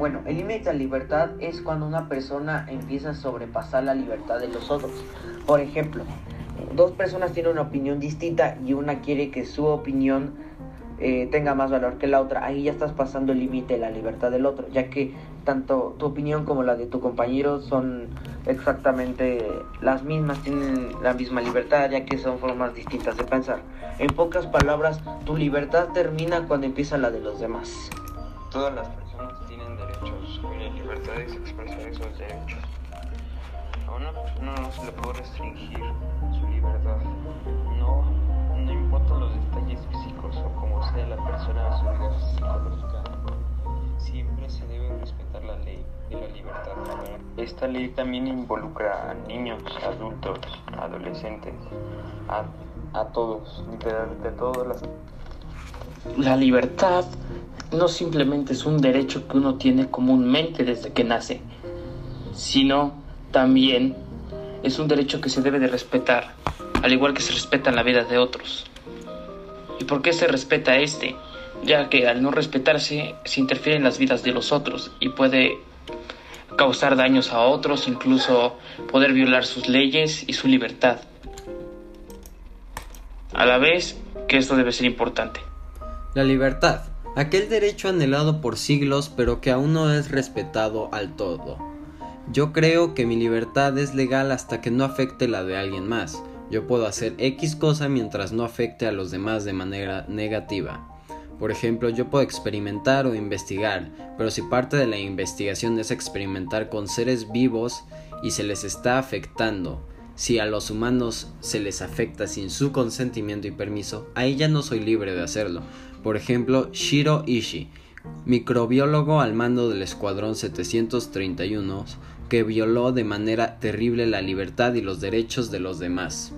Bueno, el límite de libertad es cuando una persona empieza a sobrepasar la libertad de los otros. Por ejemplo, dos personas tienen una opinión distinta y una quiere que su opinión eh, tenga más valor que la otra. Ahí ya estás pasando el límite de la libertad del otro, ya que tanto tu opinión como la de tu compañero son exactamente las mismas, tienen la misma libertad, ya que son formas distintas de pensar. En pocas palabras, tu libertad termina cuando empieza la de los demás. Todas las personas tienen derechos y la libertad es expresar esos derechos. A una persona no se le puede restringir su libertad. No, no importan los detalles físicos o cómo sea la persona su vida psicológica. Siempre se debe respetar la ley de la libertad. Esta ley también involucra a niños, adultos, adolescentes, a, a todos, literalmente a todas las La libertad no simplemente es un derecho que uno tiene comúnmente desde que nace, sino también es un derecho que se debe de respetar, al igual que se respeta la vida de otros. ¿Y por qué se respeta este? Ya que al no respetarse se interfiere en las vidas de los otros y puede causar daños a otros, incluso poder violar sus leyes y su libertad. A la vez que esto debe ser importante. La libertad, aquel derecho anhelado por siglos pero que aún no es respetado al todo. Yo creo que mi libertad es legal hasta que no afecte la de alguien más. Yo puedo hacer X cosa mientras no afecte a los demás de manera negativa. Por ejemplo, yo puedo experimentar o investigar, pero si parte de la investigación es experimentar con seres vivos y se les está afectando, si a los humanos se les afecta sin su consentimiento y permiso, ahí ya no soy libre de hacerlo. Por ejemplo, Shiro Ishii, microbiólogo al mando del Escuadrón 731, que violó de manera terrible la libertad y los derechos de los demás.